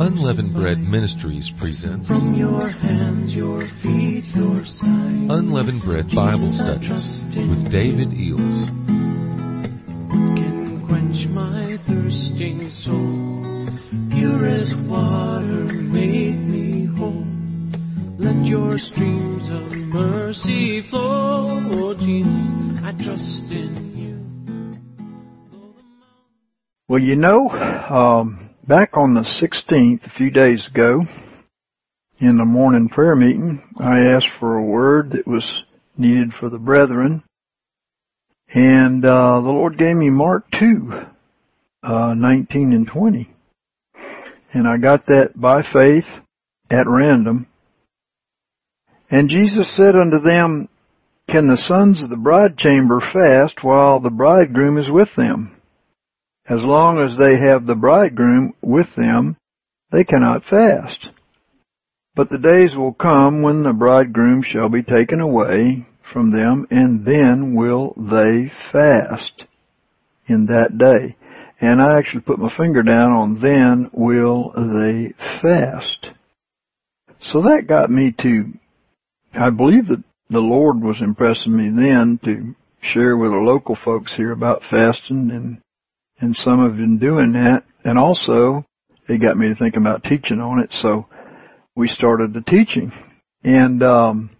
Unleavened Bread Ministries presents From your hands, your feet, your side. Unleavened Bread Bible Studies with David Eells. Well, you know, um, back on the 16th, a few days ago, in the morning prayer meeting, I asked for a word that was needed for the brethren. And uh, the Lord gave me Mark 2, uh, 19 and 20. And I got that by faith at random. And Jesus said unto them, Can the sons of the bride chamber fast while the bridegroom is with them? As long as they have the bridegroom with them, they cannot fast. But the days will come when the bridegroom shall be taken away from them, and then will they fast in that day. And I actually put my finger down on then will they fast. So that got me to, I believe that the Lord was impressing me then to share with the local folks here about fasting and, and some have been doing that. And also, it got me to think about teaching on it. So we started the teaching. And, um,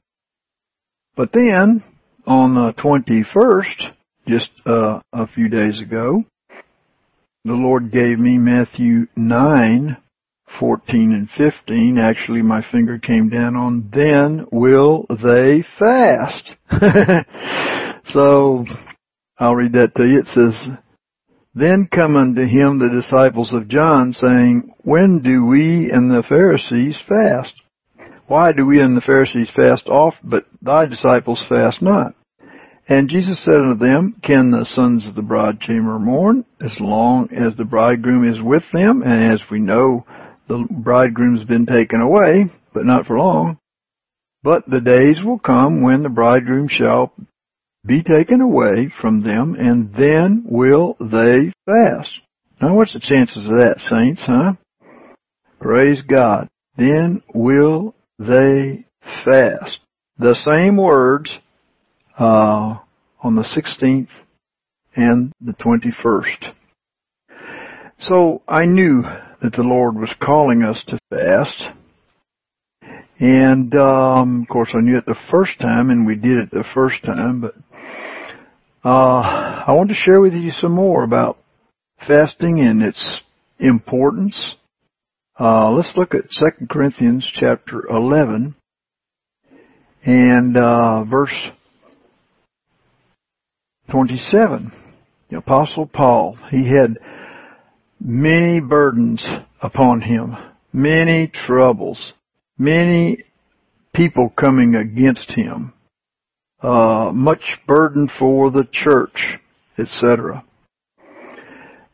but then on the 21st, just uh, a few days ago, the Lord gave me Matthew 9, 14 and 15. Actually, my finger came down on then will they fast. so, I'll read that to you. It says, Then come unto him the disciples of John saying, When do we and the Pharisees fast? Why do we and the Pharisees fast oft, but thy disciples fast not? And Jesus said unto them, Can the sons of the bride chamber mourn as long as the bridegroom is with them? And as we know, the bridegroom's been taken away, but not for long. But the days will come when the bridegroom shall be taken away from them, and then will they fast. Now what's the chances of that, saints, huh? Praise God. Then will they fast. The same words uh, on the 16th and the 21st. So I knew that the Lord was calling us to fast. And um, of course, I knew it the first time, and we did it the first time. But uh, I want to share with you some more about fasting and its importance. Uh, let's look at 2 Corinthians chapter 11 and uh, verse 27. The Apostle Paul, he had many burdens upon him, many troubles, many people coming against him, uh, much burden for the church, etc.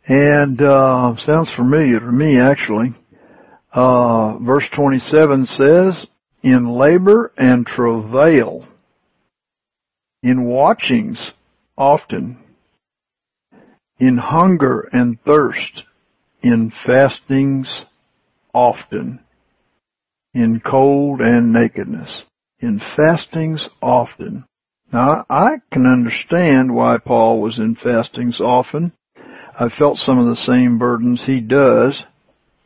And uh, sounds familiar to me actually. Uh, verse 27 says, "In labor and travail, in watchings often, in hunger and thirst, in fastings often, in cold and nakedness, in fastings often. Now, I can understand why Paul was in fastings often. I felt some of the same burdens he does.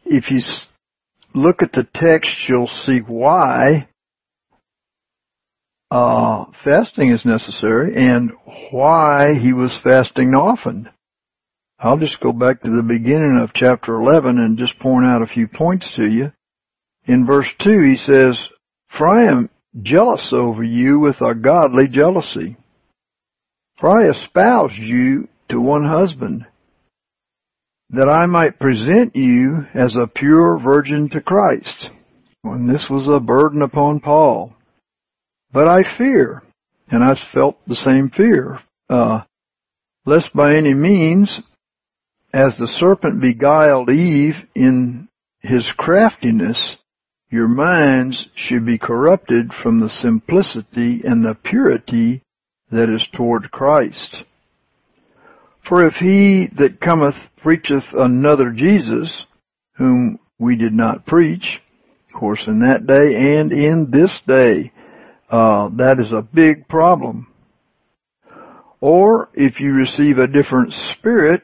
If you look at the text, you'll see why uh, fasting is necessary and why he was fasting often. I'll just go back to the beginning of chapter 11 and just point out a few points to you. In verse 2 he says, For I am jealous over you with a godly jealousy. For I espoused you to one husband, that I might present you as a pure virgin to Christ. And this was a burden upon Paul. But I fear, and I felt the same fear, uh, lest by any means, as the serpent beguiled Eve in his craftiness, your minds should be corrupted from the simplicity and the purity that is toward Christ. For if he that cometh preacheth another Jesus, whom we did not preach, of course in that day and in this day, uh, that is a big problem. Or if you receive a different spirit,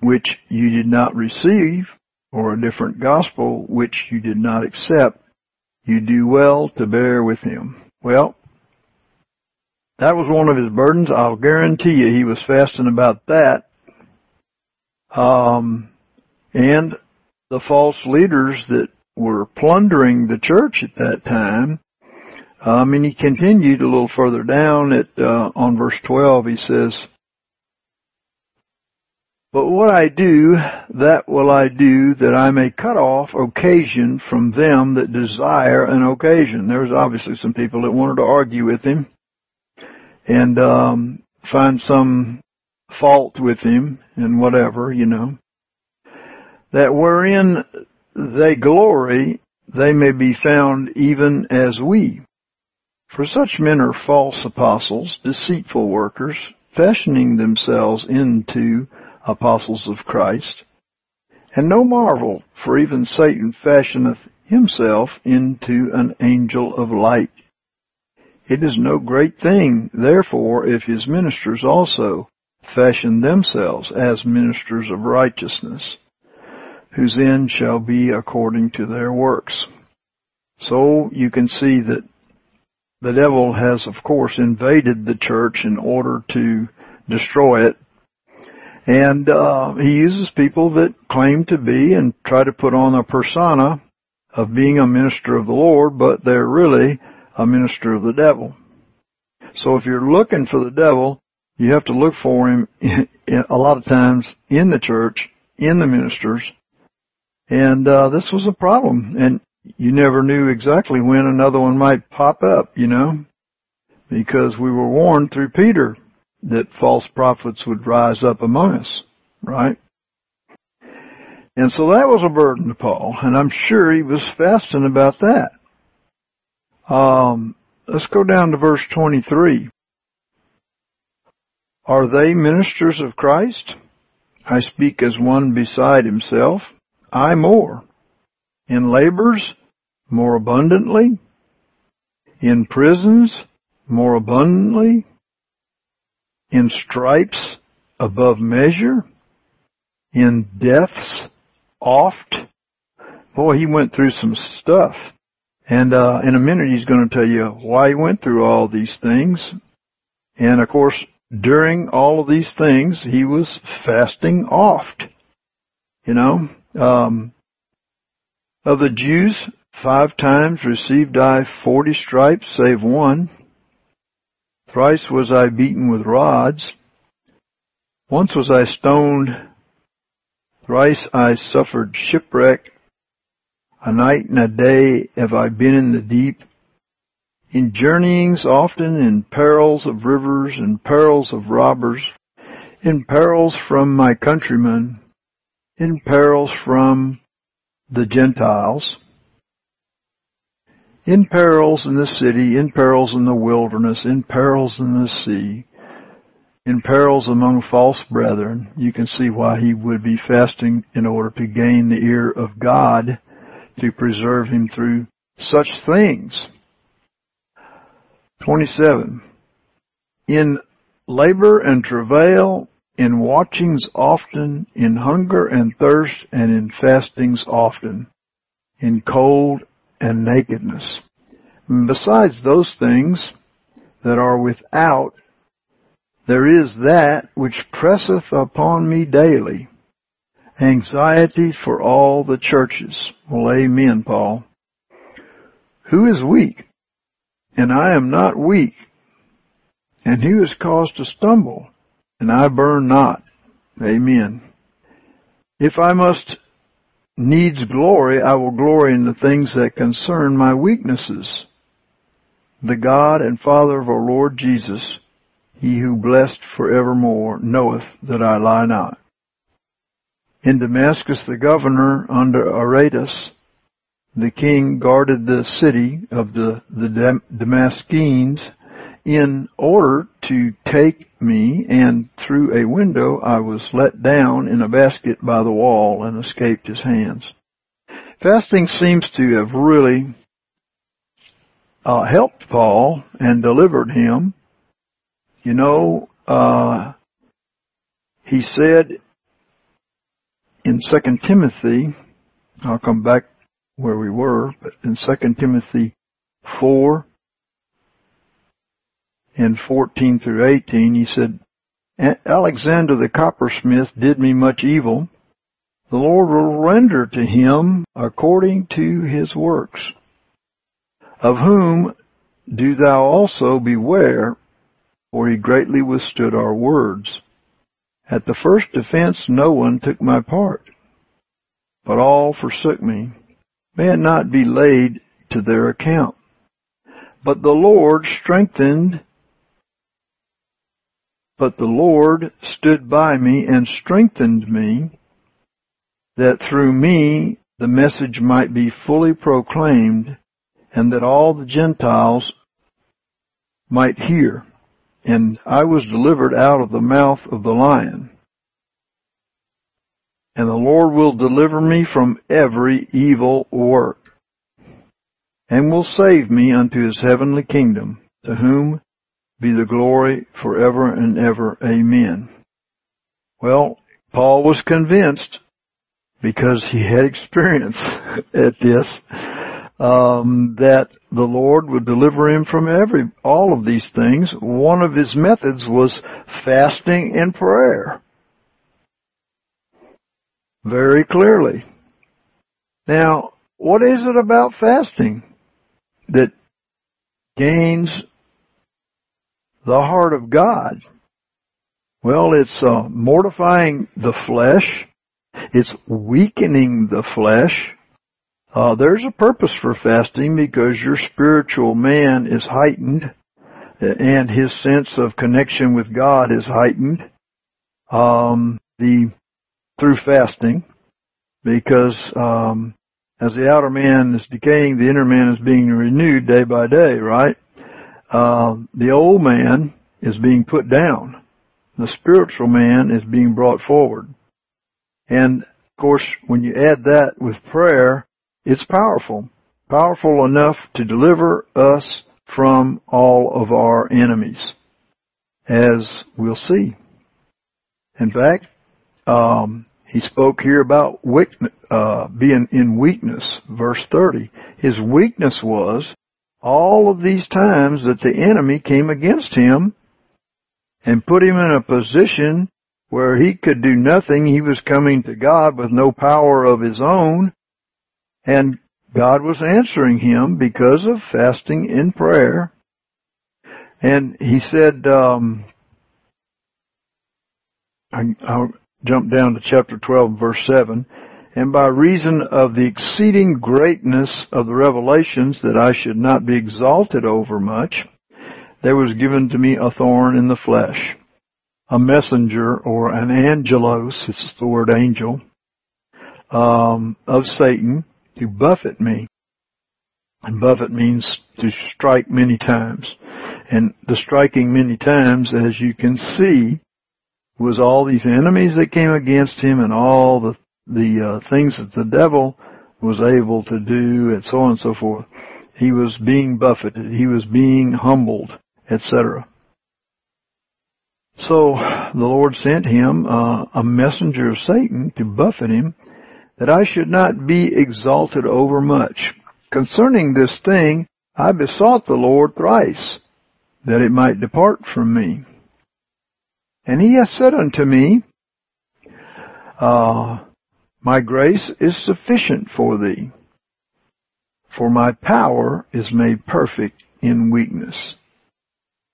which you did not receive, or a different gospel which you did not accept, you do well to bear with him. Well, that was one of his burdens. I'll guarantee you he was fasting about that. Um, and the false leaders that were plundering the church at that time. Um, and he continued a little further down at uh, on verse 12. He says, "But what I do, that will I do, that I may cut off occasion from them that desire an occasion." There was obviously some people that wanted to argue with him and um, find some fault with him and whatever, you know. That wherein they glory, they may be found even as we. For such men are false apostles, deceitful workers, fashioning themselves into apostles of Christ. And no marvel, for even Satan fashioneth himself into an angel of light. It is no great thing, therefore, if his ministers also fashion themselves as ministers of righteousness, whose end shall be according to their works. So you can see that the devil has, of course, invaded the church in order to destroy it. And uh, he uses people that claim to be and try to put on a persona of being a minister of the Lord, but they're really a minister of the devil. So if you're looking for the devil, you have to look for him a lot of times in the church, in the ministers. And uh, this was a problem, and you never knew exactly when another one might pop up, you know, because we were warned through Peter that false prophets would rise up among us, right? And so that was a burden to Paul, and I'm sure he was fasting about that. Um, let's go down to verse 23. Are they ministers of Christ? I speak as one beside himself. I more. In labors, more abundantly. In prisons, more abundantly. In stripes, above measure. In deaths, oft. Boy, he went through some stuff. And uh, in a minute, he's going to tell you why he went through all these things. And of course, during all of these things, he was fasting oft. You know, um, of the Jews, five times received I forty stripes, save one. Thrice was I beaten with rods. Once was I stoned. Thrice I suffered shipwreck. A night and a day have I been in the deep, in journeyings often, in perils of rivers, in perils of robbers, in perils from my countrymen, in perils from the Gentiles, in perils in the city, in perils in the wilderness, in perils in the sea, in perils among false brethren. You can see why he would be fasting in order to gain the ear of God to preserve him through such things. 27. In labor and travail, in watchings often, in hunger and thirst, and in fastings often, in cold and nakedness. Besides those things that are without, there is that which presseth upon me daily, Anxiety for all the churches. Well, amen, Paul. Who is weak? And I am not weak. And who is caused to stumble? And I burn not. Amen. If I must needs glory, I will glory in the things that concern my weaknesses. The God and Father of our Lord Jesus, he who blessed forevermore, knoweth that I lie not. In Damascus, the governor under Aretas, the king guarded the city of the, the Damascenes in order to take me, and through a window I was let down in a basket by the wall and escaped his hands. Fasting seems to have really uh, helped Paul and delivered him. You know, uh, he said in Second Timothy, I'll come back where we were, but in Second Timothy four in 14 through 18, he said, Alexander the coppersmith did me much evil. The Lord will render to him according to his works. Of whom do thou also beware, for he greatly withstood our words. At the first defense no one took my part, but all forsook me. May it not be laid to their account. But the Lord strengthened but the Lord stood by me and strengthened me that through me the message might be fully proclaimed and that all the Gentiles might hear. And I was delivered out of the mouth of the lion. And the Lord will deliver me from every evil work and will save me unto his heavenly kingdom to whom be the glory forever and ever. Amen. Well, Paul was convinced because he had experience at this um, that the Lord would deliver him from every all of these things. One of his methods was fasting and prayer. Very clearly. Now, what is it about fasting that gains the heart of God? Well, it's uh, mortifying the flesh. It's weakening the flesh. Uh, there's a purpose for fasting because your spiritual man is heightened and his sense of connection with God is heightened. Um, the through fasting because um, as the outer man is decaying, the inner man is being renewed day by day, right? Uh, the old man is being put down. The spiritual man is being brought forward. And of course, when you add that with prayer, it's powerful. Powerful enough to deliver us from all of our enemies, as we'll see. In fact, um, he spoke here about uh, being in weakness, verse 30. His weakness was all of these times that the enemy came against him and put him in a position where he could do nothing. He was coming to God with no power of his own. And God was answering him because of fasting in prayer. And he said, um, I, will jump down to chapter 12 verse 7 and by reason of the exceeding greatness of the revelations that I should not be exalted over much, there was given to me a thorn in the flesh, a messenger or an angelos, it's the word angel, um, of Satan to buffet me. And buffet means to strike many times. And the striking many times, as you can see, was all these enemies that came against him and all the the uh, things that the devil was able to do and so on and so forth. He was being buffeted. He was being humbled, etc. So the Lord sent him uh, a messenger of Satan to buffet him that I should not be exalted over much. Concerning this thing, I besought the Lord thrice that it might depart from me. And he has said unto me, uh, my grace is sufficient for thee, for my power is made perfect in weakness.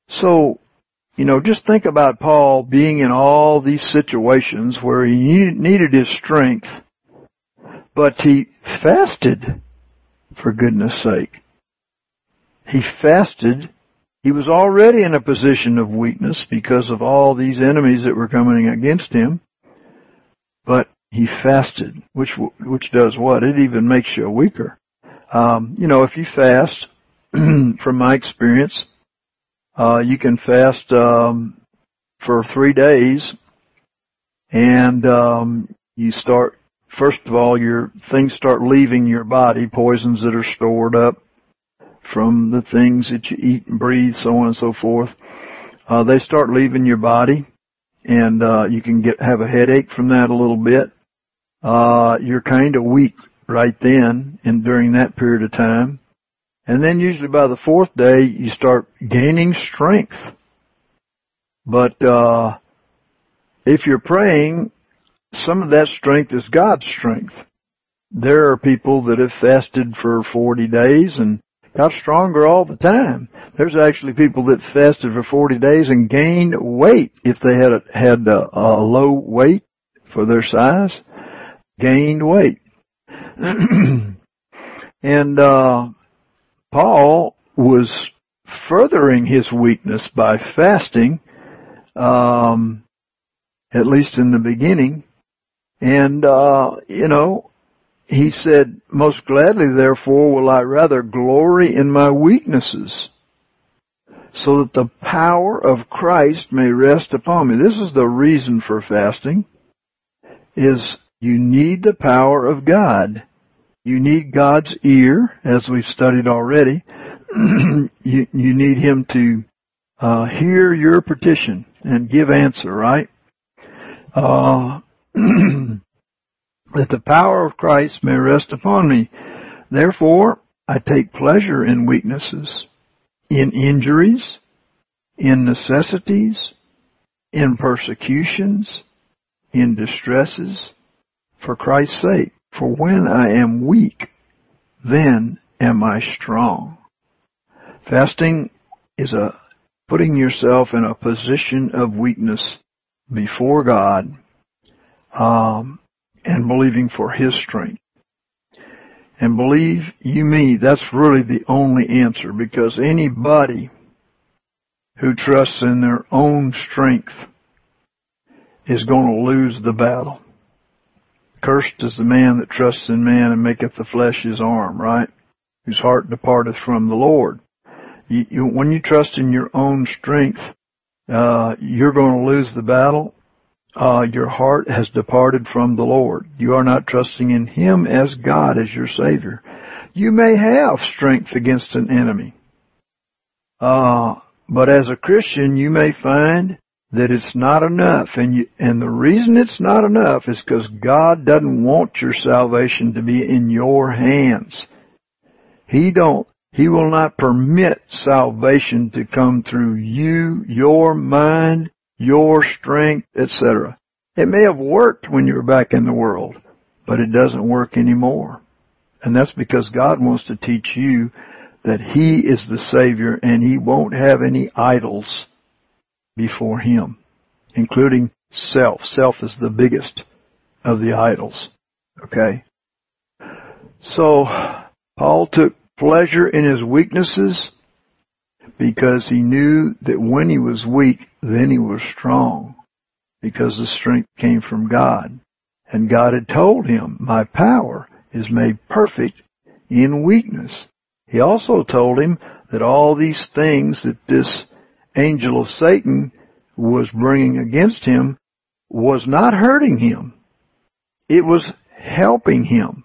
So, you know, just think about Paul being in all these situations where he needed his strength, but he fasted, for goodness sake. He fasted. He was already in a position of weakness because of all these enemies that were coming against him. But he fasted, which which does what? It even makes you weaker. Um, you know, if you fast, from my experience, Uh, you can fast um, for three days, and um, you start. First of all, your things start leaving your body, poisons that are stored up from the things that you eat and breathe, so on and so forth. Uh, they start leaving your body, and uh, you can get have a headache from that a little bit. Uh, you're kind of weak right then and during that period of time. And then usually by the fourth day, you start gaining strength. But, uh, if you're praying, some of that strength is God's strength. There are people that have fasted for 40 days and got stronger all the time. There's actually people that fasted for 40 days and gained weight if they had a, had a, a low weight for their size, gained weight. and, uh, Paul was furthering his weakness by fasting, um, at least in the beginning. And, uh, you know, he said, most gladly therefore will I rather glory in my weaknesses so that the power of Christ may rest upon me. This is the reason for fasting is you need the power of God. You need God's ear, as we've studied already. you, you need Him to uh, hear your petition and give answer, right? Uh, that the power of Christ may rest upon me. Therefore, I take pleasure in weaknesses, in injuries, in necessities, in persecutions, in distresses, for Christ's sake. For when I am weak, then am I strong. Fasting is a putting yourself in a position of weakness before God, um, and believing for His strength. And believe you me, that's really the only answer because anybody who trusts in their own strength is going to lose the battle. Cursed is the man that trusts in man and maketh the flesh his arm, right? Whose heart departeth from the Lord. You, you, when you trust in your own strength, uh, you're going to lose the battle. Uh, your heart has departed from the Lord. You are not trusting in Him as God, as your Savior. You may have strength against an enemy. Uh, but as a Christian, you may find that it's not enough. And you, and the reason it's not enough is because God doesn't want your salvation to be in your hands. He don't, He will not permit salvation to come through you, your mind, your strength, etc. It may have worked when you were back in the world, but it doesn't work anymore. And that's because God wants to teach you that He is the Savior and He won't have any idols before Him, including self. Self is the biggest of the idols. Okay? So, Paul took pleasure in his weaknesses because he knew that when he was weak, then he was strong because the strength came from God. And God had told him, my power is made perfect in weakness. He also told him that all these things that this angel of Satan was bringing against him was not hurting him. It was helping him.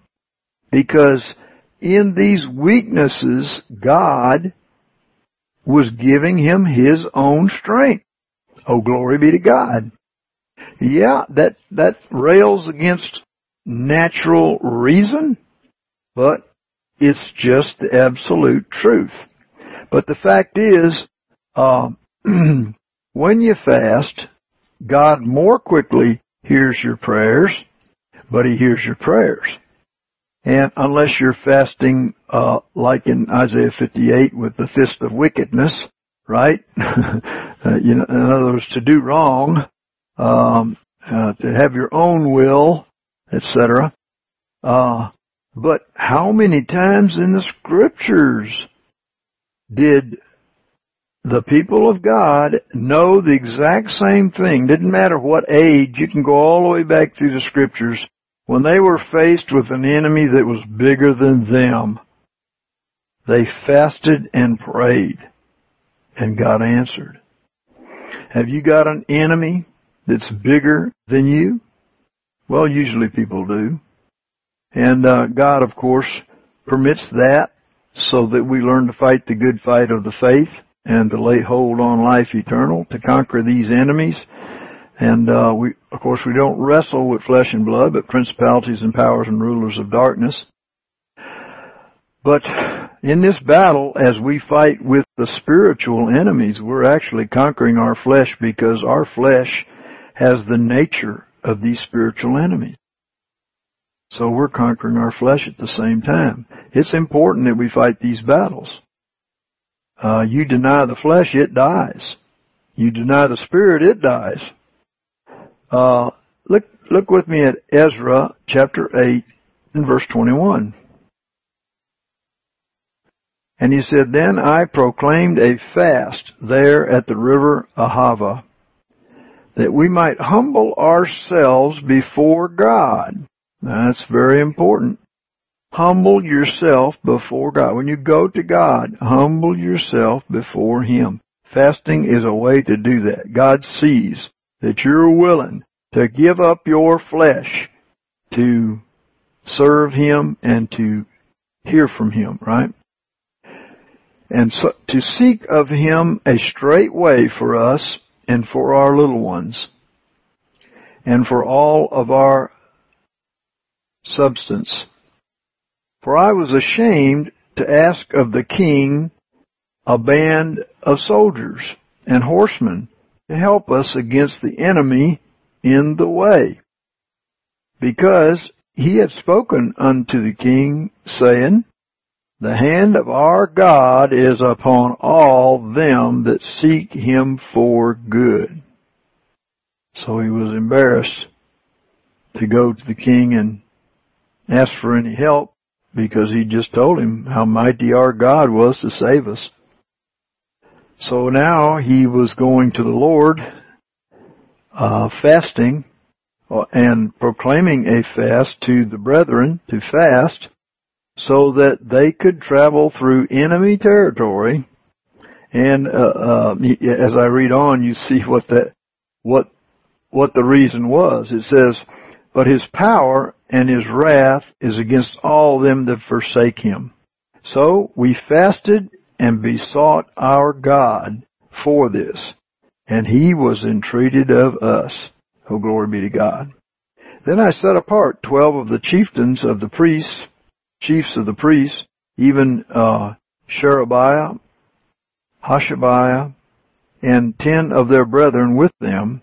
Because in these weaknesses, God was giving him his own strength. Oh, glory be to God. Yeah, that, that rails against natural reason, but it's just the absolute truth. But the fact is, uh, when you fast, God more quickly hears your prayers, but He hears your prayers. And unless you're fasting, uh, like in Isaiah 58 with the fist of wickedness, right? uh, you know, in other words, to do wrong, um, uh, to have your own will, etc. Uh, but how many times in the scriptures did the people of God know the exact same thing. Didn't matter what age, you can go all the way back through the scriptures. When they were faced with an enemy that was bigger than them, they fasted and prayed. and God answered. Have you got an enemy that's bigger than you? Well, usually people do. And uh, God, of course, permits that so that we learn to fight the good fight of the faith and to lay hold on life eternal to conquer these enemies. And uh, we, of course, we don't wrestle with flesh and blood, but principalities and powers and rulers of darkness. But in this battle, as we fight with the spiritual enemies, we're actually conquering our flesh because our flesh has the nature of these spiritual enemies. So we're conquering our flesh at the same time. It's important that we fight these battles. Uh, you deny the flesh, it dies. You deny the spirit, it dies. Uh, look, look with me at Ezra chapter 8 and verse 21. And he said, Then I proclaimed a fast there at the river Ahava, that we might humble ourselves before God. That's very important. Humble yourself before God. When you go to God, humble yourself before Him. Fasting is a way to do that. God sees that you're willing to give up your flesh to serve Him and to hear from Him, right? And so, to seek of Him a straight way for us and for our little ones and for all of our substance. For I was ashamed to ask of the king a band of soldiers and horsemen to help us against the enemy in the way. Because he had spoken unto the king, saying, the hand of our God is upon all them that seek him for good. So he was embarrassed to go to the king and ask for any help because he just told him how mighty our God was to save us. So now he was going to the Lord, uh, fasting uh, and proclaiming a fast to the brethren to fast so that they could travel through enemy territory. And uh, uh, as I read on, you see what that what what the reason was. It says, "But his power and his wrath is against all them that forsake him." So we fasted and besought our God for this, and he was entreated of us. Oh, glory be to God. Then I set apart twelve of the chieftains of the priests chiefs of the priests, even uh, Sherebiah, Hashabiah, and ten of their brethren with them,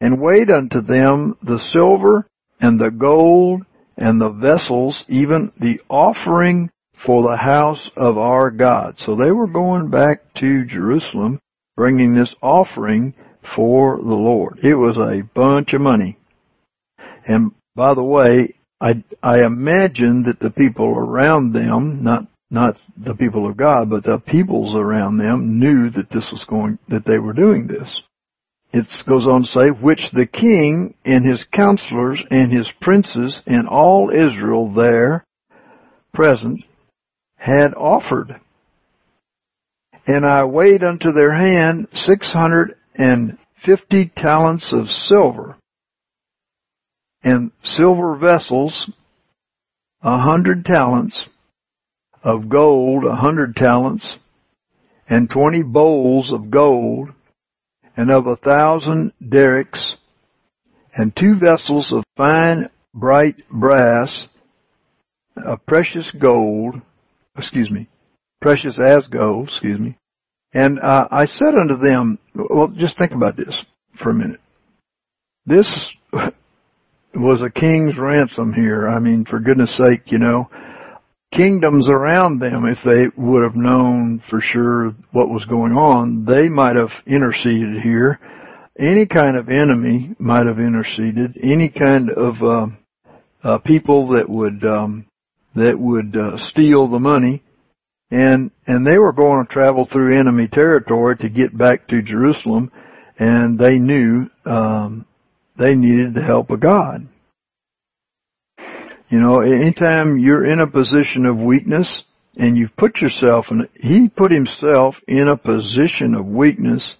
and weighed unto them the silver and the gold and the vessels, even the offering for the house of our God. So they were going back to Jerusalem, bringing this offering for the Lord. It was a bunch of money. And by the way, I, I imagine that the people around them, not not the people of God, but the peoples around them knew that this was going, that they were doing this. It goes on to say, which the king and his counselors and his princes and all Israel there present had offered. And I weighed unto their hand six hundred and fifty talents of silver and silver vessels, a hundred talents, of gold, a hundred talents, and twenty bowls of gold, and of a thousand darics, and two vessels of fine bright brass, of precious gold, excuse me, precious as gold, excuse me. And uh, I said unto them, well, just think about this for a minute. This was a king's ransom here. I mean, for goodness sake, you know, kingdoms around them, if they would have known for sure what was going on, they might have interceded here. Any kind of enemy might have interceded. Any kind of uh, uh, people that would um, that would uh, steal the money, and and they were going to travel through enemy territory to get back to Jerusalem, and they knew um, they needed the help of God. You know, anytime you're in a position of weakness and you've put yourself in, he put himself in a position of weakness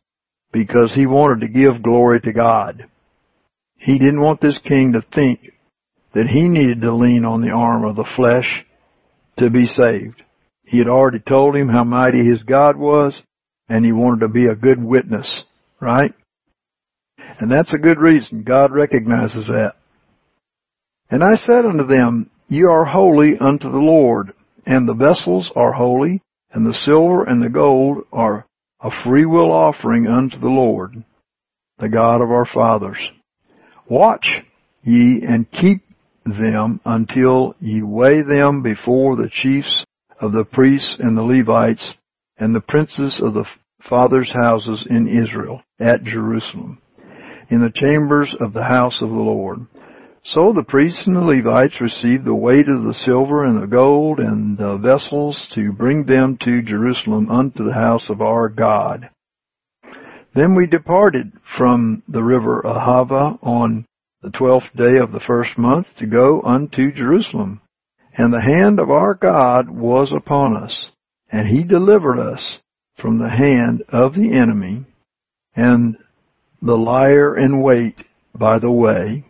because he wanted to give glory to God. He didn't want this king to think that he needed to lean on the arm of the flesh to be saved. He had already told him how mighty his God was, and he wanted to be a good witness, right? And that's a good reason. God recognizes that. And I said unto them, Ye are holy unto the Lord, and the vessels are holy, and the silver and the gold are a freewill offering unto the Lord, the God of our fathers. Watch ye and keep them until ye weigh them before the chiefs of the priests and the Levites and the princes of the fathers' houses in Israel at Jerusalem, in the chambers of the house of the Lord. So the priests and the Levites received the weight of the silver and the gold and the vessels to bring them to Jerusalem unto the house of our God. Then we departed from the river Ahava on the twelfth day of the first month to go unto Jerusalem. And the hand of our God was upon us, and he delivered us from the hand of the enemy, and the lier in wait by the way.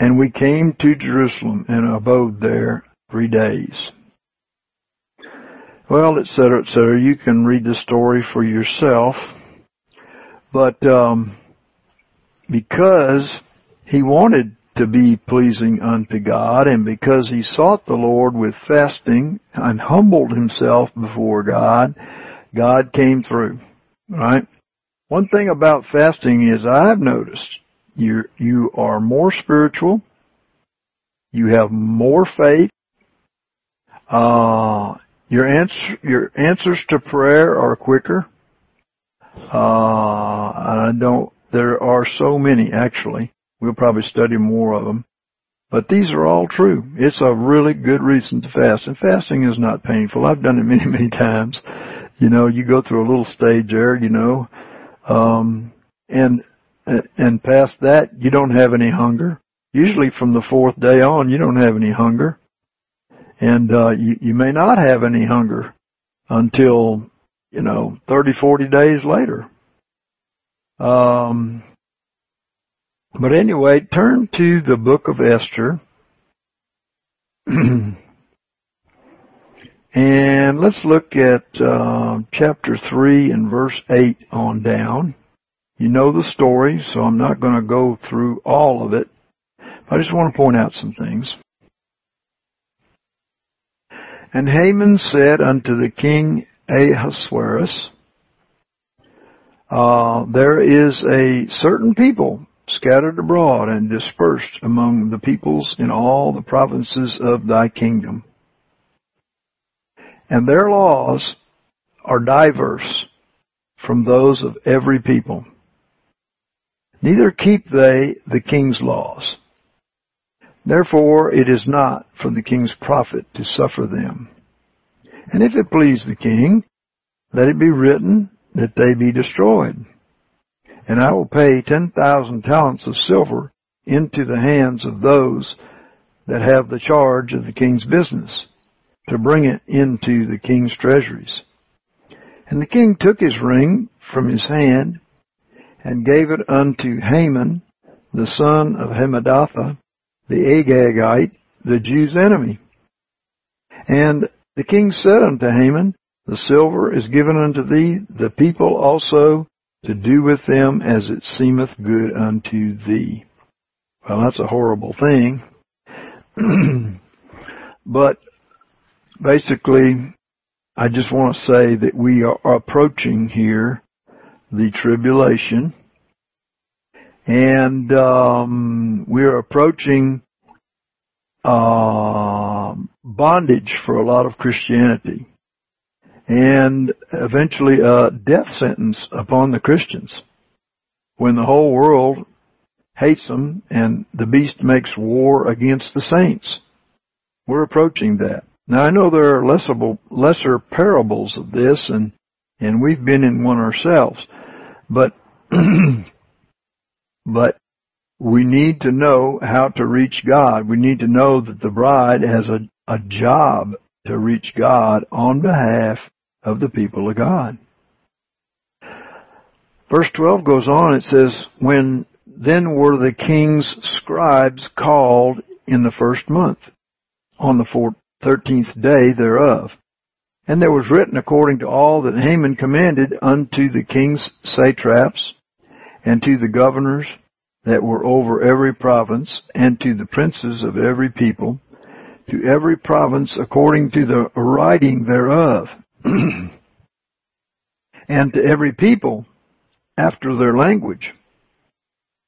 And we came to Jerusalem and abode there three days. Well, etc., etc. You can read the story for yourself. But um, because he wanted to be pleasing unto God, and because he sought the Lord with fasting and humbled himself before God, God came through. Right? One thing about fasting is I've noticed you you are more spiritual. You have more faith. Uh, your answer your answers to prayer are quicker. Uh, I don't. There are so many actually. We'll probably study more of them. But these are all true. It's a really good reason to fast. And fasting is not painful. I've done it many, many times. You know, you go through a little stage there, you know, um, and and past that, you don't have any hunger. Usually from the fourth day on, you don't have any hunger. And, uh, you, you may not have any hunger until, you know, 30, 40 days later. Um, but anyway, turn to the book of Esther. and let's look at uh, chapter 3 and verse 8 on down. You know the story, so I'm not going to go through all of it. I just want to point out some things. And Haman said unto the king Ahasuerus, uh, there is a certain people scattered abroad and dispersed among the peoples in all the provinces of thy kingdom. And their laws are diverse from those of every people. Neither keep they the king's laws. Therefore it is not for the king's profit to suffer them. And if it please the king, let it be written that they be destroyed. And I will pay ten thousand talents of silver into the hands of those that have the charge of the king's business, to bring it into the king's treasuries. And the king took his ring from his hand, and gave it unto Haman, the son of Hammedatha, the Agagite, the Jews' enemy. And the king said unto Haman, The silver is given unto thee, the people also to do with them as it seemeth good unto thee. Well, that's a horrible thing. but basically, I just want to say that we are approaching here the tribulation. And um, we're approaching uh, bondage for a lot of Christianity, and eventually a death sentence upon the Christians when the whole world hates them and the beast makes war against the saints. We're approaching that. Now I know there are lesser, lesser parables of this and, and we've been in one ourselves. But, but we need to know how to reach God. We need to know that the bride has a, a job to reach God on behalf of the people of God. Verse 12 goes on, it says, When then were the king's scribes called in the first month, on the thirteenth day thereof. And there was written according to all that Haman commanded unto the king's satraps, and to the governors that were over every province, and to the princes of every people, to every province according to the writing thereof, and to every people after their language.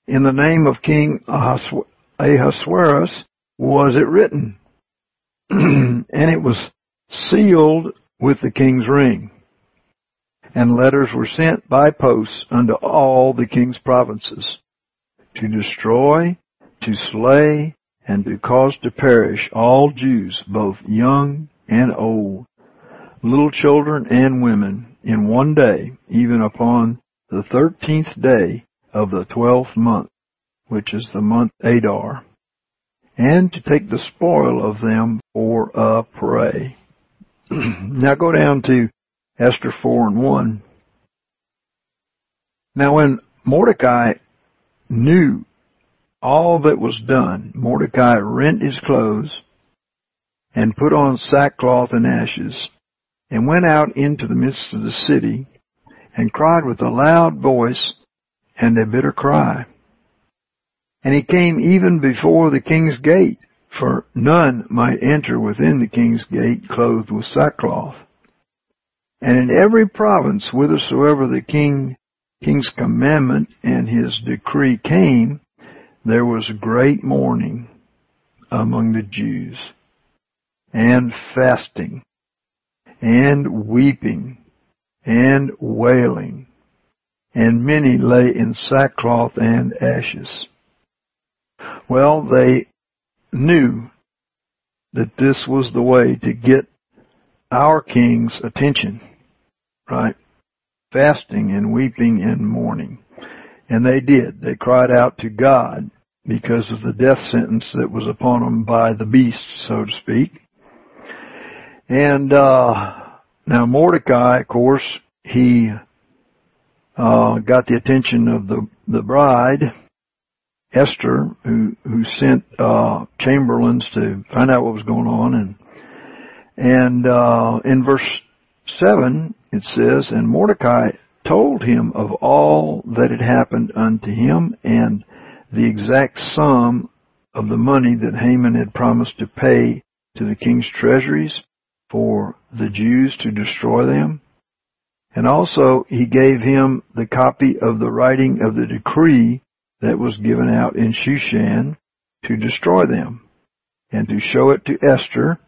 In the name of King Ahasuerus was it written, and it was sealed with the king's ring. And letters were sent by posts unto all the king's provinces to destroy, to slay, and to cause to perish all Jews, both young and old, little children and women, in one day, even upon the thirteenth day of the twelfth month, which is the month Adar, and to take the spoil of them for a prey. now go down to Esther 4 and 1. Now when Mordecai knew all that was done, Mordecai rent his clothes and put on sackcloth and ashes and went out into the midst of the city and cried with a loud voice and a bitter cry. And he came even before the king's gate, for none might enter within the king's gate clothed with sackcloth. And in every province whithersoever the king king's commandment and his decree came, there was great mourning among the Jews, and fasting, and weeping, and wailing, and many lay in sackcloth and ashes. Well, they knew that this was the way to get our king's attention, right? fasting and weeping and mourning. And they did. They cried out to God because of the death sentence that was upon them by the beast, so to speak. And uh, now Mordecai, of course, he uh, got the attention of the the bride, Esther, who who sent uh, chamberlains to find out what was going on, and and uh, in verse seven, it says, And Mordecai told him of all that had happened unto him and the exact sum of the money that Haman had promised to pay to the king's treasuries for the Jews to destroy them. And also he gave him the copy of the writing of the decree that was given out in Shushan to destroy them, and to show it to Esther,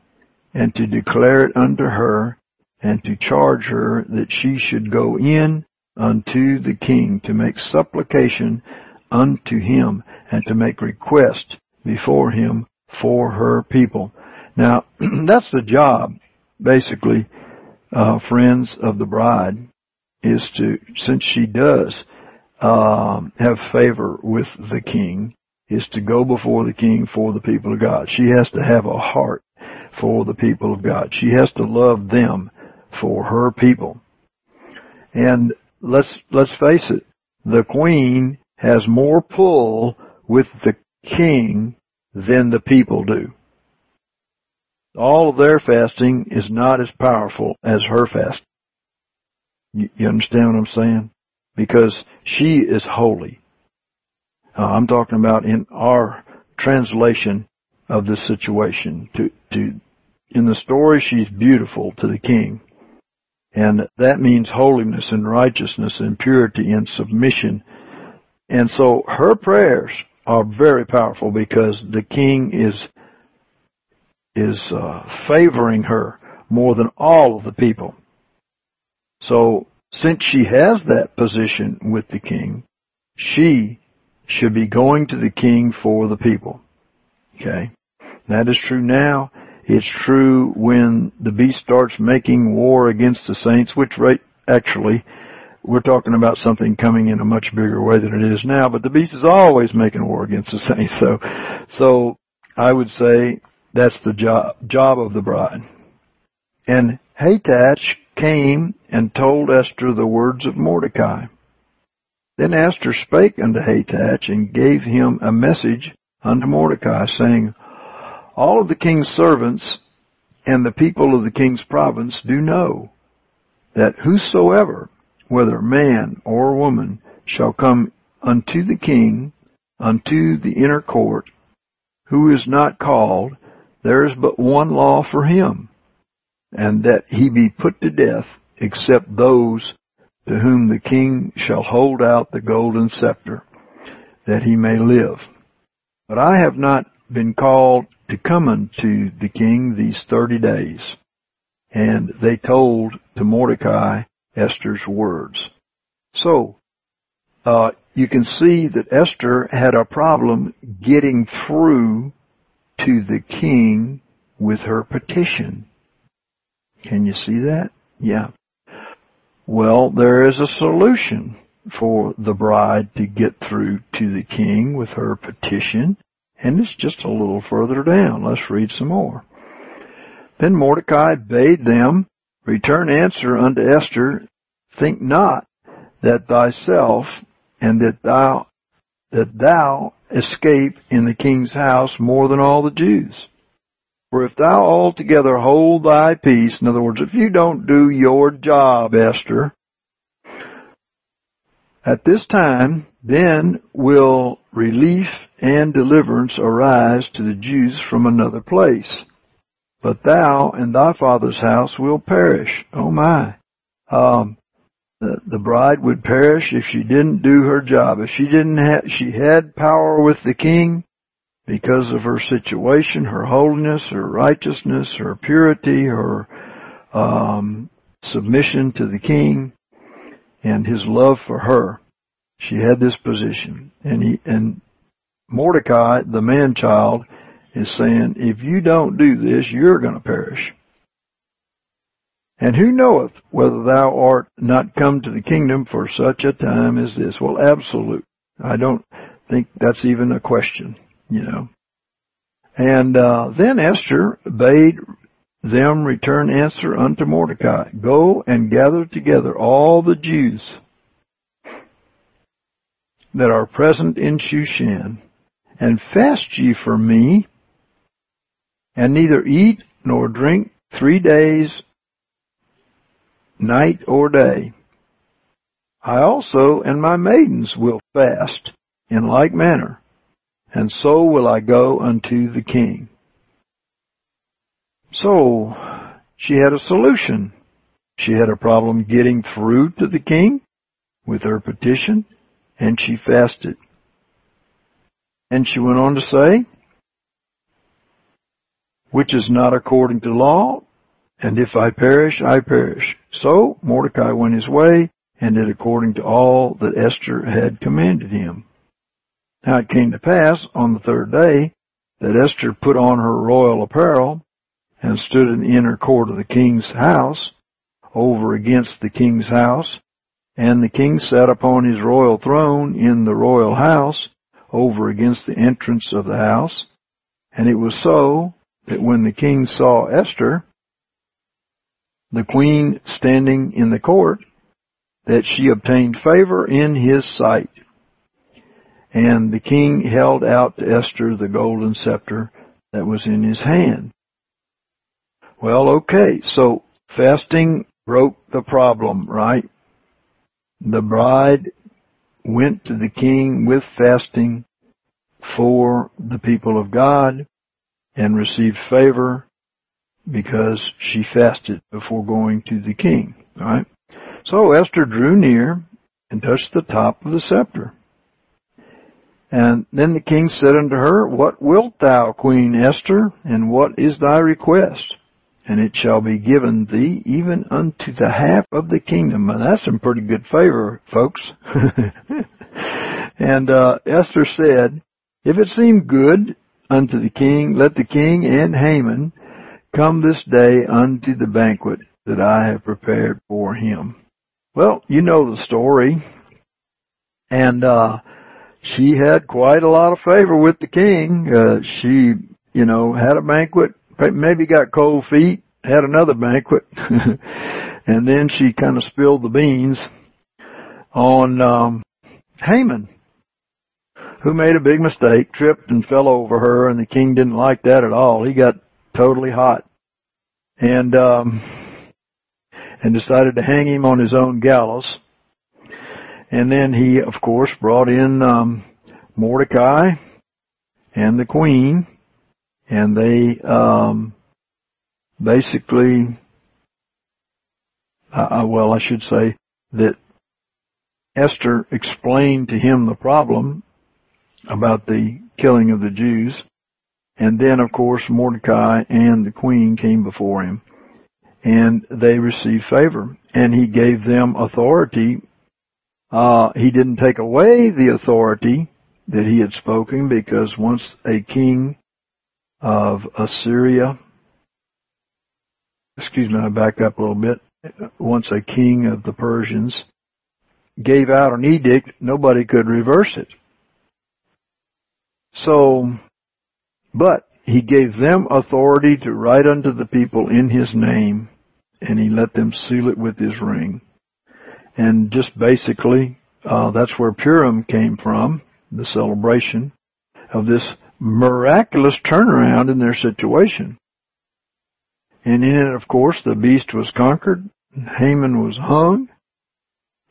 and to declare it unto her, and to charge her that she should go in unto the king to make supplication unto him and to make request before him for her people. Now, that's the job, basically, uh, friends of the bride, is to, since she does um, have favor with the king, is to go before the king for the people of God. She has to have a heart for the people of God. She has to love them for her people. And let's, let's face it, the queen has more pull with the king than the people do. All of their fasting is not as powerful as her fast. You, you understand what I'm saying? Because she is holy. Uh, I'm talking about in our translation of this situation. To, to, in the story, she's beautiful to the king. And that means holiness and righteousness and purity and submission. And so her prayers are very powerful because the king is is uh, favoring her more than all of the people. So since she has that position with the king, she should be going to the king for the people. Okay? That is true now. It's true when the beast starts making war against the saints, which right, actually, we're talking about something coming in a much bigger way than it is now, but the beast is always making war against the saints. So, so I would say that's the job, job of the bride. And Hathach came and told Esther the words of Mordecai. Then Esther spake unto Hathach and gave him a message unto Mordecai, saying, All of the king's servants and the people of the king's province do know that whosoever, whether man or woman, shall come unto the king, unto the inner court, who is not called, there is but one law for him, and that he be put to death, except those to whom the king shall hold out the golden scepter, that he may live. But I have not been called to come unto the king these thirty days. And they told to Mordecai Esther's words. So, uh, you can see that Esther had a problem getting through to the king with her petition. Can you see that? Yeah. Well, there is a solution for the bride to get through to the king with her petition, and it's just a little further down. Let's read some more. Then Mordecai bade them return answer unto Esther, think not that thyself and that thou that thou escape in the king's house more than all the Jews. For if thou altogether hold thy peace, in other words, if you don't do your job, Esther, at this time, then will relief and deliverance arise to the Jews from another place. But thou and thy father's house will perish. Oh my. Um, the, the bride would perish if she didn't do her job. If she didn't have, she had power with the king because of her situation, her holiness, her righteousness, her purity, her um, submission to the king and his love for her. She had this position. And he, and Mordecai, the man child, is saying, if you don't do this, you're going to perish. And who knoweth whether thou art not come to the kingdom for such a time as this? Well, absolute. I don't think that's even a question, you know. And uh, then Esther bade them return answer unto Mordecai, Go and gather together all the Jews that are present in Shushan, and fast ye for me, and neither eat nor drink three days, night or day. I also and my maidens will fast in like manner, and so will I go unto the king. So, she had a solution. She had a problem getting through to the king with her petition, and she fasted. And she went on to say, which is not according to law, and if I perish, I perish. So Mordecai went his way and did according to all that Esther had commanded him. Now it came to pass on the third day that Esther put on her royal apparel and stood in the inner court of the king's house over against the king's house. And the king sat upon his royal throne in the royal house over against the entrance of the house. And it was so that when the king saw Esther, the queen standing in the court, that she obtained favor in his sight. And the king held out to Esther the golden scepter that was in his hand. Well, okay, so fasting broke the problem, right? The bride went to the king with fasting for the people of God and received favor because she fasted before going to the king. Alright? So Esther drew near and touched the top of the scepter. And then the king said unto her, What wilt thou, Queen Esther, and what is thy request? And it shall be given thee even unto the half of the kingdom. And that's some pretty good favor, folks. and uh, Esther said, If it seem good unto the king, let the king and Haman come this day unto the banquet that I have prepared for him. Well, you know the story. And, uh, she had quite a lot of favor with the king. Uh, she, you know, had a banquet, maybe got cold feet, had another banquet, and then she kind of spilled the beans on um, Haman, who made a big mistake, tripped and fell over her, and the king didn't like that at all. He got totally hot, and um, and decided to hang him on his own gallows. And then he, of course, brought in um, Mordecai and the queen, and they um, basically, uh, well, I should say that Esther explained to him the problem about the killing of the Jews, and then, of course, Mordecai and the queen came before him, and they received favor, and he gave them authority. Uh, he didn't take away the authority that he had spoken because once a king of Assyria excuse me, I back up a little bit. Once a king of the Persians gave out an edict, nobody could reverse it. So, but he gave them authority to write unto the people in his name, and he let them seal it with his ring. And just basically, uh, that's where Purim came from, the celebration of this miraculous turnaround in their situation. And in it, of course, the beast was conquered. Haman was hung.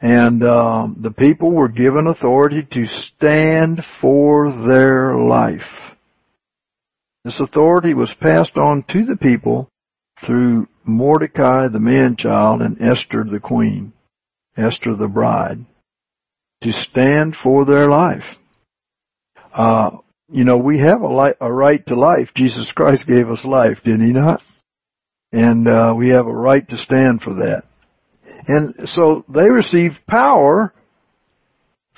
And um, the people were given authority to stand for their life. This authority was passed on to the people through Mordecai the man-child and Esther the queen, Esther the bride, to stand for their life. Uh, you know, we have a, li- a right to life. Jesus Christ gave us life, did he not? And uh, we have a right to stand for that. And so they receive power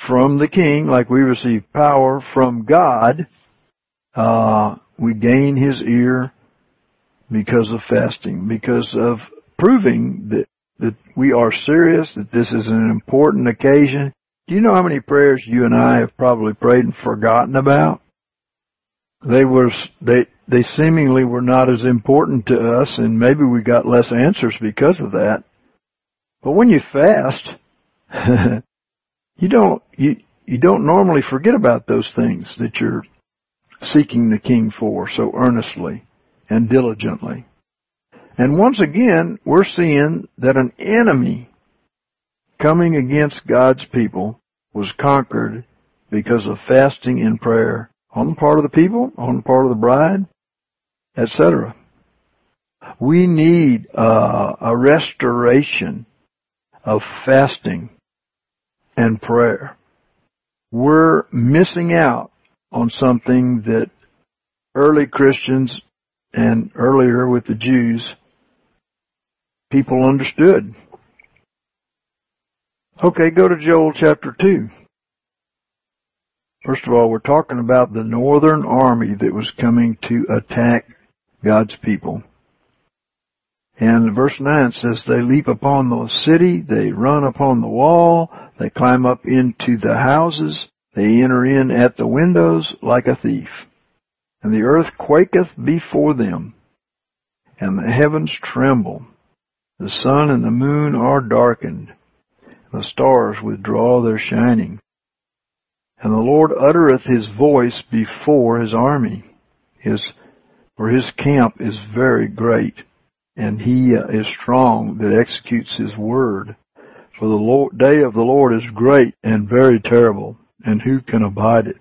from the king, like we receive power from God. Uh, we gain his ear because of fasting, because of proving that, that we are serious, that this is an important occasion. Do you know how many prayers you and I have probably prayed and forgotten about? They were, they, they seemingly were not as important to us and maybe we got less answers because of that. But when you fast, you don't, you, you don't normally forget about those things that you're seeking the king for so earnestly and diligently. And once again, we're seeing that an enemy coming against God's people was conquered because of fasting and prayer on the part of the people, on the part of the bride, etc. We need uh, a restoration of fasting and prayer. We're missing out on something that early Christians and earlier with the Jews, people understood. Okay, go to Joel chapter 2. First of all, we're talking about the northern army that was coming to attack God's people. And verse 9 says, They leap upon the city, they run upon the wall, they climb up into the houses, they enter in at the windows like a thief. And the earth quaketh before them, and the heavens tremble. The sun and the moon are darkened, and the stars withdraw their shining. And the Lord uttereth his voice before his army. His for his camp is very great, and he uh, is strong that executes his word. For the Lord, day of the Lord is great and very terrible, and who can abide it?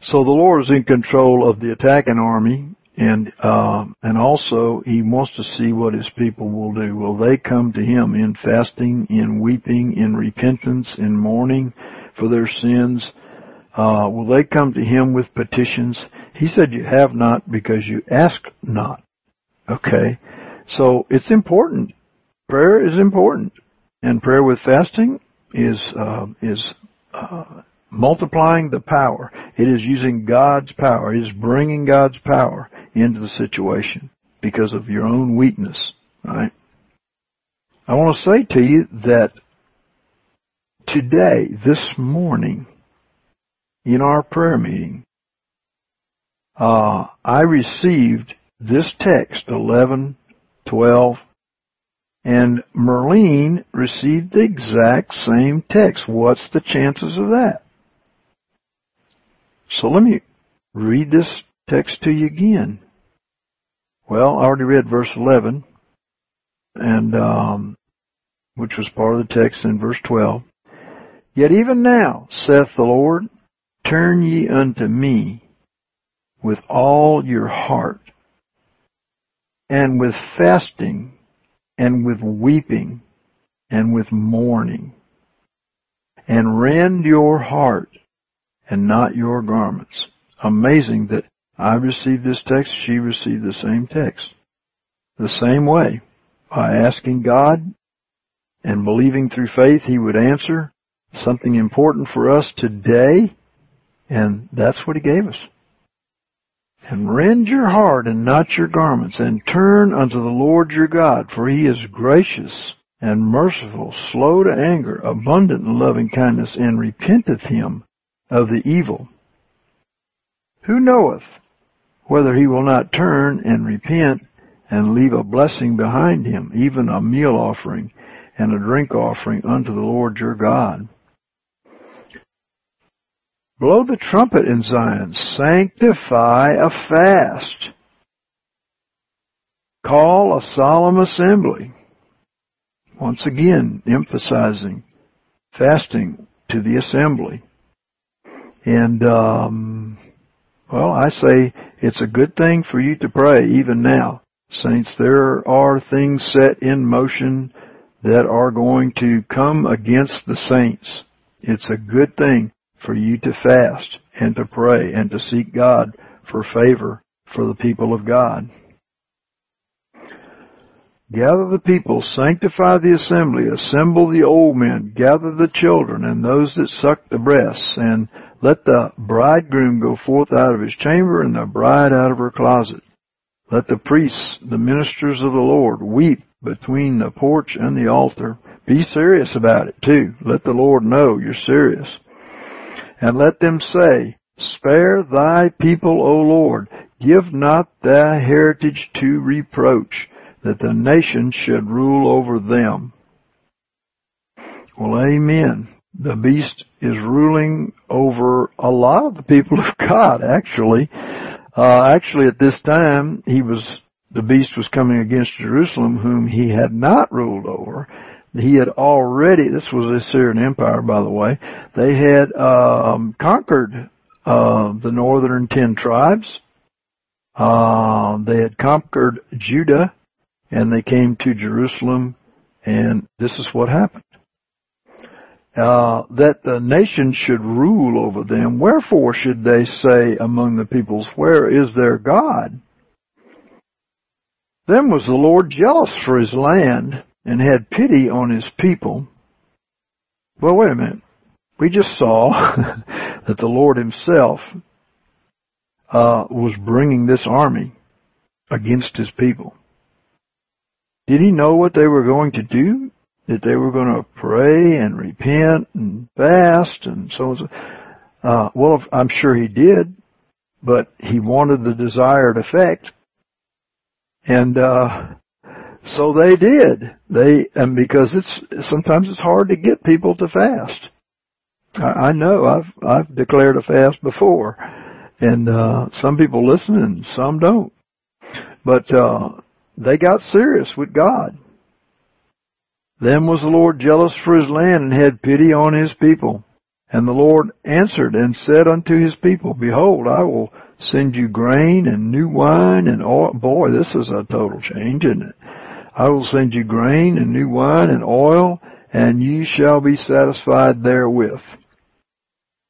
So the Lord is in control of the attacking army, and uh, and also He wants to see what His people will do. Will they come to Him in fasting, in weeping, in repentance, in mourning for their sins? Uh, will they come to Him with petitions? He said you have not because you ask not. Okay? So it's important. Prayer is important. And prayer with fasting is, uh, is, uh, multiplying the power. It is using God's power. It is bringing God's power into the situation because of your own weakness, right? I want to say to you that today, this morning, in our prayer meeting, uh, I received this text, 11, 12, and Merlene received the exact same text. What's the chances of that? So let me read this text to you again. Well, I already read verse 11, and um, which was part of the text in verse 12. Yet even now, saith the Lord, turn ye unto me with all your heart, and with fasting, and with weeping, and with mourning, and rend your heart, and not your garments. Amazing that I received this text, she received the same text. The same way, by asking God and believing through faith He would answer something important for us today, and that's what He gave us. And rend your heart and not your garments, and turn unto the Lord your God, for He is gracious and merciful, slow to anger, abundant in loving kindness, and repenteth Him of the evil. Who knoweth whether he will not turn and repent and leave a blessing behind him, even a meal offering and a drink offering unto the Lord your God. Blow the trumpet in Zion, sanctify a fast. Call a solemn assembly. Once again, emphasizing fasting to the assembly. And um, well, I say it's a good thing for you to pray even now. Saints, there are things set in motion that are going to come against the saints. It's a good thing for you to fast and to pray and to seek God for favor for the people of God. Gather the people, sanctify the assembly, assemble the old men, gather the children and those that suck the breasts, and let the bridegroom go forth out of his chamber and the bride out of her closet. Let the priests, the ministers of the Lord, weep between the porch and the altar. Be serious about it too. Let the Lord know you're serious. And let them say, Spare thy people, O Lord. Give not thy heritage to reproach, that the nation should rule over them. Well, amen the beast is ruling over a lot of the people of God, actually. Uh, actually at this time, he was, the beast was coming against Jerusalem, whom he had not ruled over. He had already, this was the Assyrian Empire, by the way, they had, um, conquered, uh, the northern ten tribes. Uh, they had conquered Judah, and they came to Jerusalem, and this is what happened uh, that the nation should rule over them. Wherefore should they say among the peoples, Where is their God? Then was the Lord jealous for his land and had pity on his people. Well, wait a minute. We just saw that the Lord himself uh, was bringing this army against his people. Did he know what they were going to do? That they were going to pray and repent and fast and so on. Uh, well, I'm sure he did, but he wanted the desired effect. And, uh, so they did. They, and because it's, sometimes it's hard to get people to fast. I, I know I've, I've declared a fast before and, uh, some people listen and some don't. But, uh, they got serious with God then was the Lord jealous for his land and had pity on his people. And the Lord answered and said unto his people, Behold, I will send you grain and new wine and oil. Boy, this is a total change, isn't it? I will send you grain and new wine and oil, and ye shall be satisfied therewith.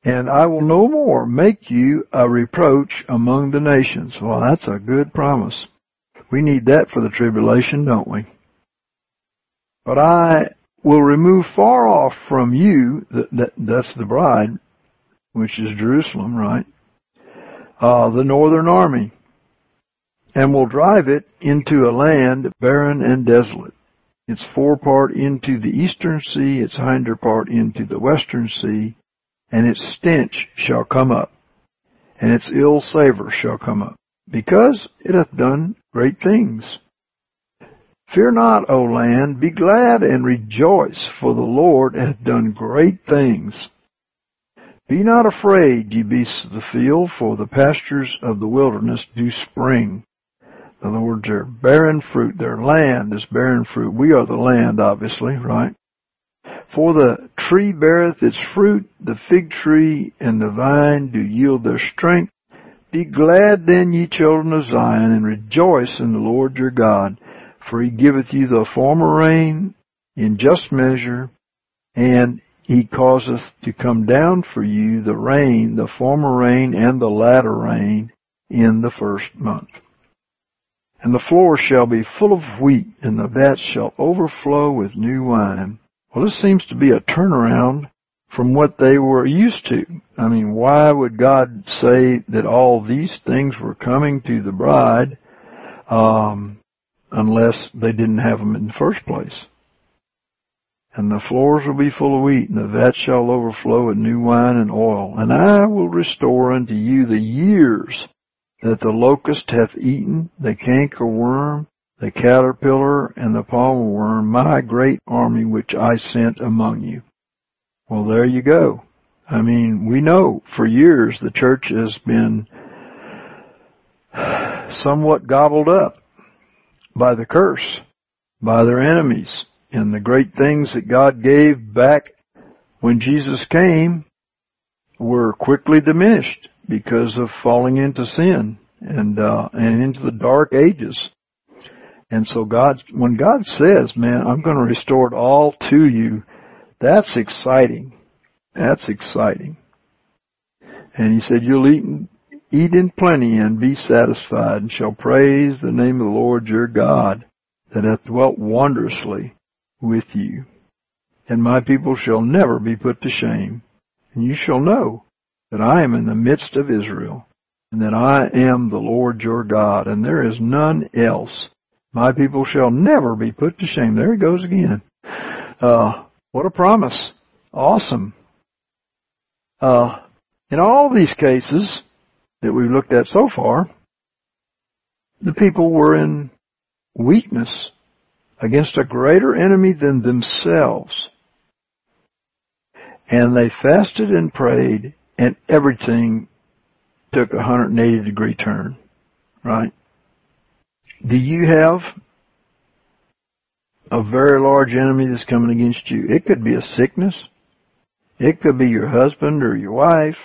And I will no more make you a reproach among the nations. Well, that's a good promise. We need that for the tribulation, don't we? But I will remove far off from you, that, that, that's the bride, which is Jerusalem, right? Uh, the northern army, and will drive it into a land barren and desolate. Its forepart into the eastern sea, its hinder part into the western sea, and its stench shall come up, and its ill savor shall come up. because it hath done great things. Fear not, O land, be glad and rejoice, for the Lord hath done great things. Be not afraid, ye beasts of the field, for the pastures of the wilderness do spring. In other words, they're bearing fruit. Their land is bearing fruit. We are the land, obviously, right? For the tree beareth its fruit, the fig tree and the vine do yield their strength. Be glad then, ye children of Zion, and rejoice in the Lord your God, for he giveth you the former rain in just measure, and he causeth to come down for you the rain, the former rain and the latter rain in the first month. And the floor shall be full of wheat, and the vats shall overflow with new wine. Well, this seems to be a turnaround from what they were used to. I mean, why would God say that all these things were coming to the bride um, unless they didn't have them in the first place? and the floors will be full of wheat, and the vats shall overflow with new wine and oil. And I will restore unto you the years that the locust hath eaten, the canker worm, the caterpillar, and the palmer worm, my great army which I sent among you. Well, there you go. I mean, we know for years the church has been somewhat gobbled up by the curse, by their enemies, and the great things that God gave back when Jesus came were quickly diminished because of falling into sin and uh, and into the dark ages. And so God, when God says, "Man, I'm going to restore it all to you," that's exciting. That's exciting. And He said, "You'll eat eat in plenty and be satisfied, and shall praise the name of the Lord your God, that hath dwelt wondrously with you. And my people shall never be put to shame. And you shall know that I am in the midst of Israel, and that I am the Lord your God, and there is none else. My people shall never be put to shame. There he goes again. Uh, what a promise. Awesome. Uh, in all these cases that we've looked at so far, the people were in weakness against a greater enemy than themselves. And they fasted and prayed and everything took a 180 degree turn. Right? Do you have a very large enemy that's coming against you? It could be a sickness. It could be your husband or your wife.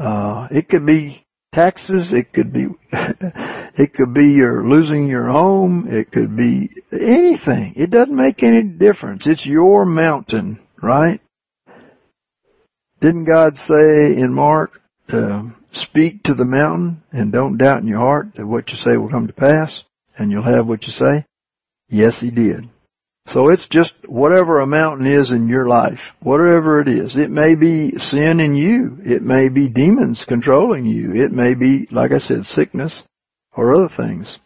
Uh, it could be taxes. It could be, it could be your losing your home. It could be anything. It doesn't make any difference. It's your mountain, right? Didn't God say in Mark to speak to the mountain and don't doubt in your heart that what you say will come to pass and you'll have what you say? Yes, He did. So it's just whatever a mountain is in your life, whatever it is. It may be sin in you. It may be demons controlling you. It may be, like I said, sickness or other things.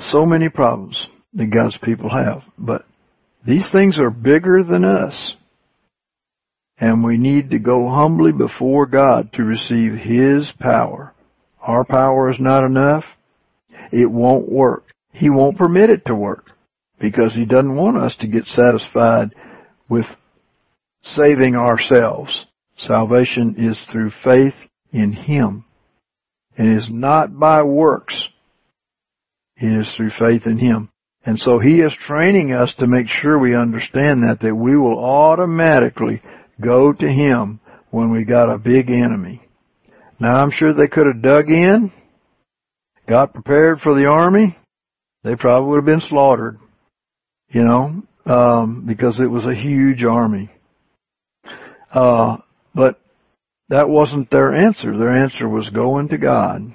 So many problems that God's people have. But these things are bigger than us. And we need to go humbly before God to receive His power. Our power is not enough. It won't work. He won't permit it to work because he doesn't want us to get satisfied with saving ourselves. Salvation is through faith in him and is not by works. It is through faith in him. And so he is training us to make sure we understand that, that we will automatically go to him when we got a big enemy. Now I'm sure they could have dug in, got prepared for the army, they probably would have been slaughtered you know, um, because it was a huge army. Uh, but that wasn't their answer. Their answer was going to God.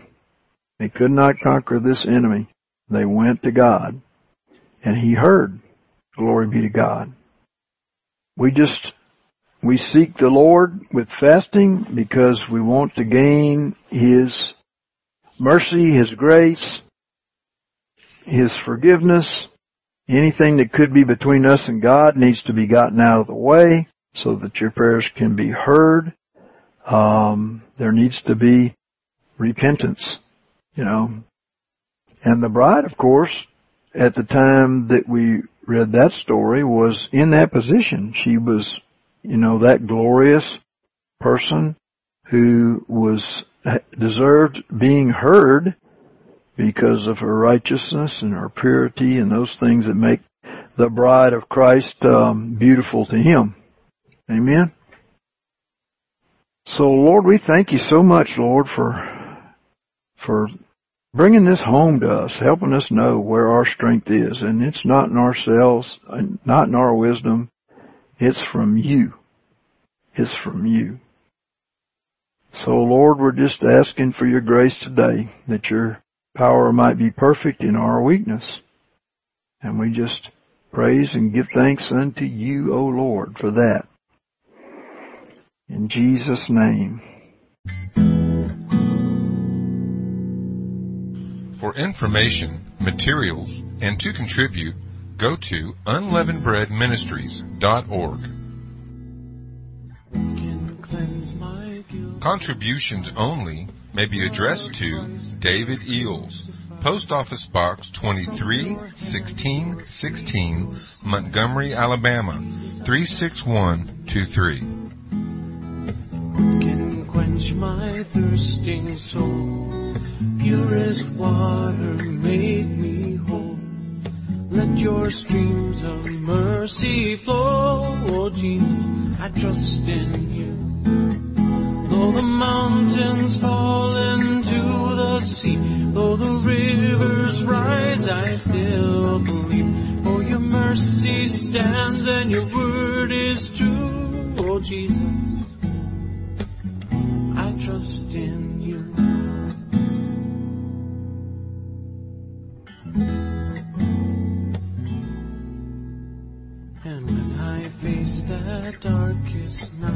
They could not conquer this enemy. They went to God. And He heard. Glory be to God. We just, we seek the Lord with fasting because we want to gain His mercy, His grace, His forgiveness, Anything that could be between us and God needs to be gotten out of the way so that your prayers can be heard. Um, there needs to be repentance, you know. And the bride, of course, at the time that we read that story was in that position. She was, you know, that glorious person who was deserved being heard because of her righteousness and her purity and those things that make the bride of Christ um, beautiful to Him. Amen. So Lord, we thank you so much, Lord, for for bringing this home to us, helping us know where our strength is, and it's not in ourselves, not in our wisdom. It's from you. It's from you. So Lord, we're just asking for your grace today that your power might be perfect in our weakness. And we just praise and give thanks unto you, O Lord, for that. In Jesus' name. For information, materials, and to contribute, go to unleavenedbreadministries.org. Contributions only may be addressed to David Eells, Post Office Box 23 1616, Montgomery, Alabama 36123. Can quench my thirsting soul, purest water make me whole. Let your streams of mercy flow, oh Jesus, I trust in you. Though the mountains fall into the sea, though the rivers rise, I still believe. For your mercy stands and your word is true, oh Jesus. I trust in you. And when I face that darkest night,